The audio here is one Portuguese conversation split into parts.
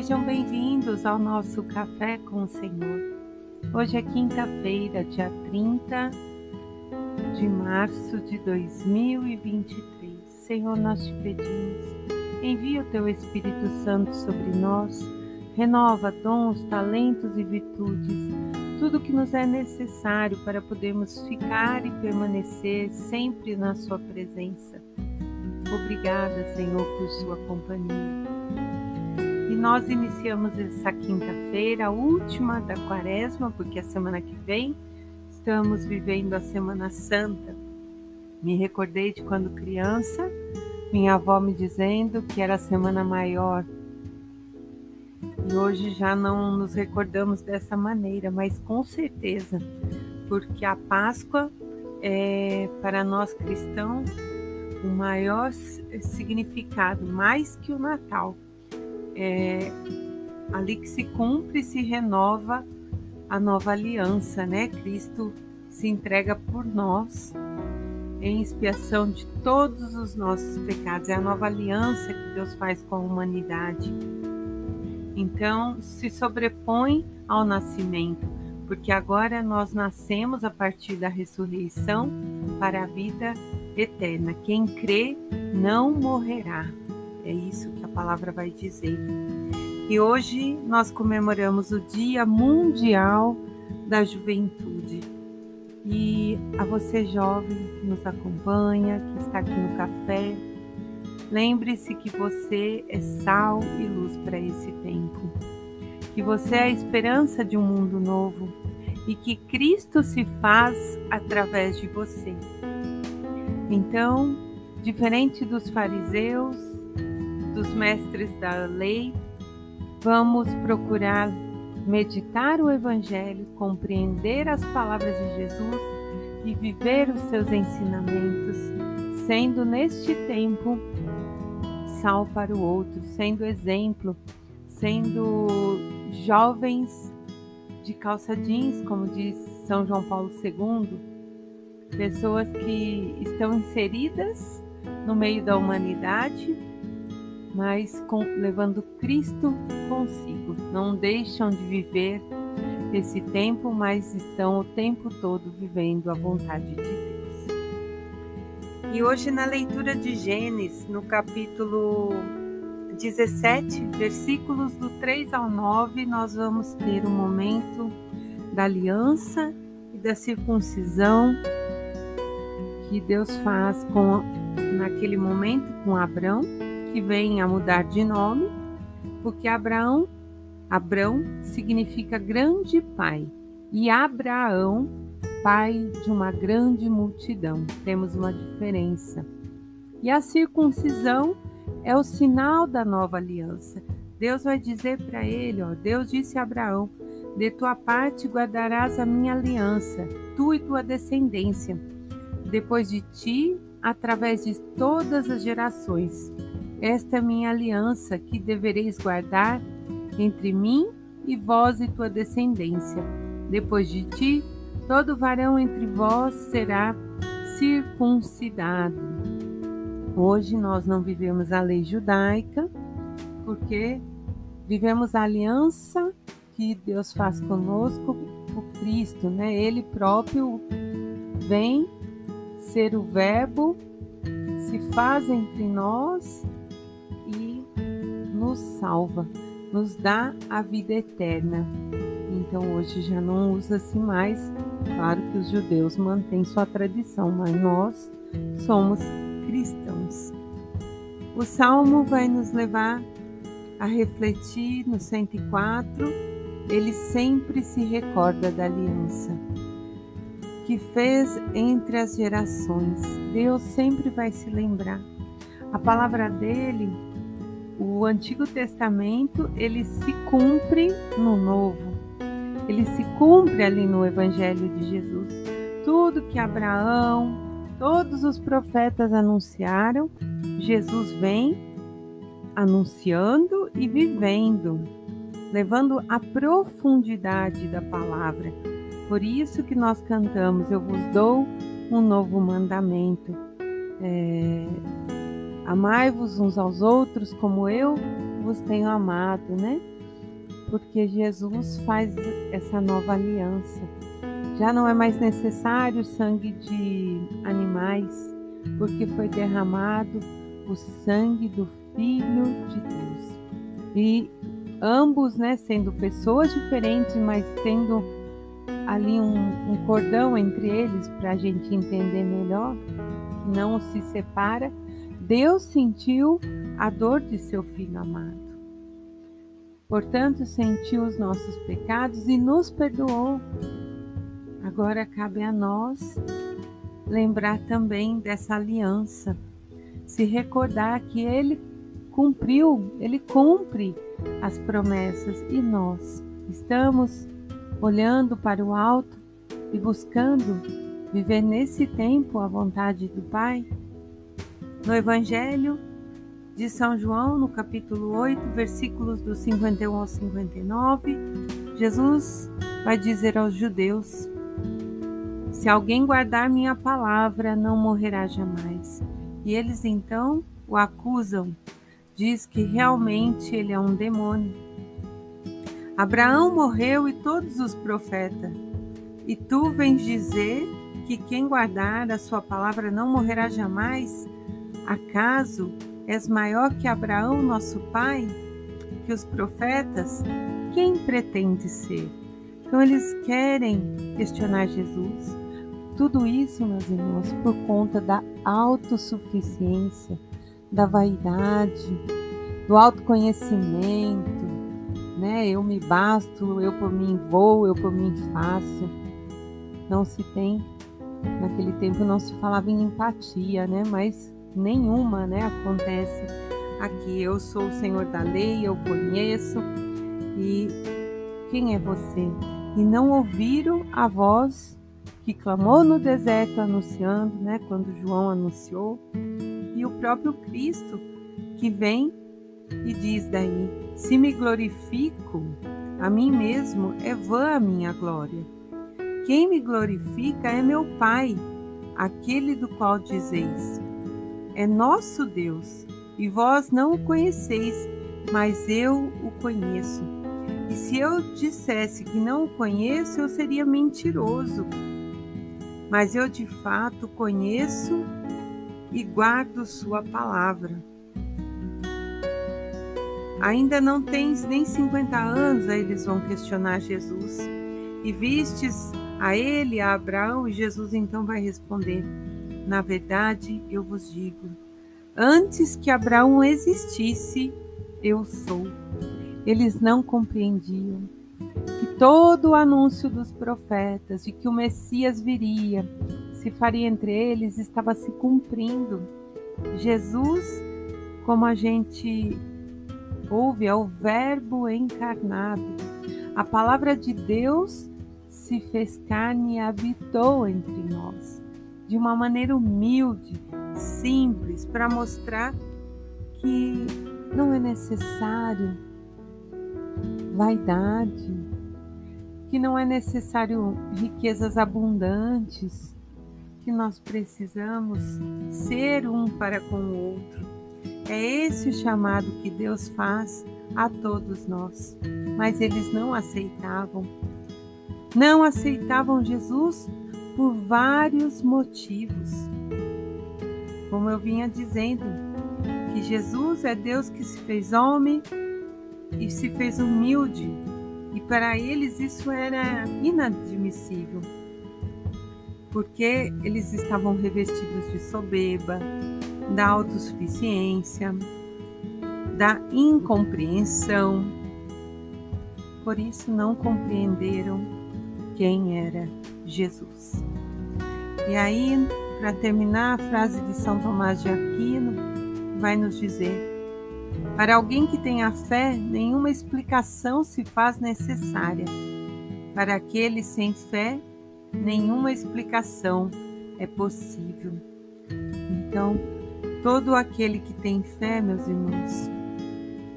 Sejam bem-vindos ao nosso Café com o Senhor. Hoje é quinta-feira, dia 30 de março de 2023. Senhor, nós te pedimos, envia o teu Espírito Santo sobre nós, renova dons, talentos e virtudes, tudo que nos é necessário para podermos ficar e permanecer sempre na Sua presença. Obrigada, Senhor, por Sua companhia. Nós iniciamos essa quinta-feira, a última da quaresma, porque a semana que vem estamos vivendo a Semana Santa. Me recordei de quando criança, minha avó me dizendo que era a semana maior. E hoje já não nos recordamos dessa maneira, mas com certeza, porque a Páscoa é para nós cristãos o maior significado, mais que o Natal é ali que se cumpre e se renova a nova aliança, né? Cristo se entrega por nós em expiação de todos os nossos pecados. É a nova aliança que Deus faz com a humanidade. Então, se sobrepõe ao nascimento, porque agora nós nascemos a partir da ressurreição para a vida eterna. Quem crê não morrerá. É isso que a palavra vai dizer. E hoje nós comemoramos o Dia Mundial da Juventude. E a você jovem que nos acompanha, que está aqui no café, lembre-se que você é sal e luz para esse tempo. Que você é a esperança de um mundo novo e que Cristo se faz através de você. Então, diferente dos fariseus, dos mestres da lei, vamos procurar meditar o Evangelho, compreender as palavras de Jesus e viver os seus ensinamentos, sendo neste tempo sal para o outro, sendo exemplo, sendo jovens de calça jeans, como diz São João Paulo II, pessoas que estão inseridas no meio da humanidade mas com, levando Cristo consigo. Não deixam de viver esse tempo, mas estão o tempo todo vivendo a vontade de Deus. E hoje, na leitura de Gênesis, no capítulo 17, versículos do 3 ao 9, nós vamos ter o um momento da aliança e da circuncisão que Deus faz com naquele momento com Abraão que vem a mudar de nome, porque Abraão, Abrão significa grande pai e Abraão, pai de uma grande multidão. Temos uma diferença. E a circuncisão é o sinal da nova aliança. Deus vai dizer para ele, ó, Deus disse a Abraão: "De tua parte guardarás a minha aliança, tu e tua descendência, depois de ti, através de todas as gerações." Esta é minha aliança que devereis guardar entre mim e vós e tua descendência. Depois de ti, todo varão entre vós será circuncidado. Hoje nós não vivemos a lei judaica, porque vivemos a aliança que Deus faz conosco, o Cristo, né? Ele próprio vem ser o Verbo, se faz entre nós nos salva, nos dá a vida eterna. Então hoje já não usa-se mais. Claro que os judeus mantêm sua tradição, mas nós somos cristãos. O salmo vai nos levar a refletir no 104. Ele sempre se recorda da aliança que fez entre as gerações. Deus sempre vai se lembrar. A palavra dele o Antigo Testamento ele se cumpre no Novo. Ele se cumpre ali no Evangelho de Jesus. Tudo que Abraão, todos os profetas anunciaram, Jesus vem anunciando e vivendo, levando a profundidade da palavra. Por isso que nós cantamos: Eu vos dou um novo mandamento. É, Amai-vos uns aos outros como eu vos tenho amado, né? Porque Jesus faz essa nova aliança. Já não é mais necessário sangue de animais, porque foi derramado o sangue do Filho de Deus. E ambos, né, sendo pessoas diferentes, mas tendo ali um, um cordão entre eles para a gente entender melhor, não se separa, Deus sentiu a dor de seu filho amado. Portanto, sentiu os nossos pecados e nos perdoou. Agora cabe a nós lembrar também dessa aliança, se recordar que ele cumpriu, ele cumpre as promessas e nós estamos olhando para o alto e buscando viver nesse tempo a vontade do Pai? No Evangelho de São João, no capítulo 8, versículos do 51 ao 59, Jesus vai dizer aos judeus: Se alguém guardar minha palavra, não morrerá jamais. E eles então o acusam, diz que realmente ele é um demônio. Abraão morreu e todos os profetas. E tu vens dizer que quem guardar a sua palavra não morrerá jamais? Acaso és maior que Abraão, nosso pai? Que os profetas? Quem pretende ser? Então eles querem questionar Jesus. Tudo isso, meus irmãos, por conta da autossuficiência, da vaidade, do autoconhecimento, né? Eu me basto, eu por mim vou, eu por mim faço. Não se tem, naquele tempo não se falava em empatia, né? Mas nenhuma, né? Acontece aqui. Eu sou o Senhor da lei, eu conheço. E quem é você? E não ouviram a voz que clamou no deserto anunciando, né? Quando João anunciou. E o próprio Cristo que vem e diz daí: Se me glorifico a mim mesmo, é vã a minha glória. Quem me glorifica é meu Pai, aquele do qual dizeis: É nosso Deus, e vós não o conheceis, mas eu o conheço. E se eu dissesse que não o conheço, eu seria mentiroso. Mas eu de fato conheço e guardo Sua palavra. Ainda não tens nem 50 anos, aí eles vão questionar Jesus. E vistes a ele, a Abraão, e Jesus então vai responder: Na verdade, eu vos digo, antes que Abraão existisse, eu sou. Eles não compreendiam que todo o anúncio dos profetas de que o Messias viria, se faria entre eles, estava se cumprindo. Jesus, como a gente ouve é o Verbo encarnado. A palavra de Deus se fez carne e habitou entre nós, de uma maneira humilde, simples, para mostrar que não é necessário vaidade, que não é necessário riquezas abundantes, que nós precisamos ser um para com o outro é esse o chamado que Deus faz a todos nós. Mas eles não aceitavam. Não aceitavam Jesus por vários motivos. Como eu vinha dizendo, que Jesus é Deus que se fez homem e se fez humilde, e para eles isso era inadmissível, porque eles estavam revestidos de soberba, da autossuficiência, da incompreensão. Por isso não compreenderam quem era Jesus. E aí, para terminar, a frase de São Tomás de Aquino vai nos dizer: Para alguém que tenha fé, nenhuma explicação se faz necessária. Para aquele sem fé, nenhuma explicação é possível. Então, Todo aquele que tem fé, meus irmãos,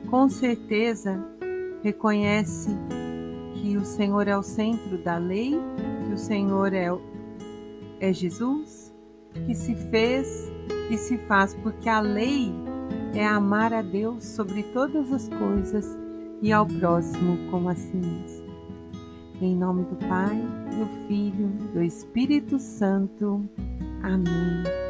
com certeza reconhece que o Senhor é o centro da lei, que o Senhor é, é Jesus, que se fez e se faz, porque a lei é amar a Deus sobre todas as coisas e ao próximo como a si mesmo. Em nome do Pai, do Filho, do Espírito Santo. Amém.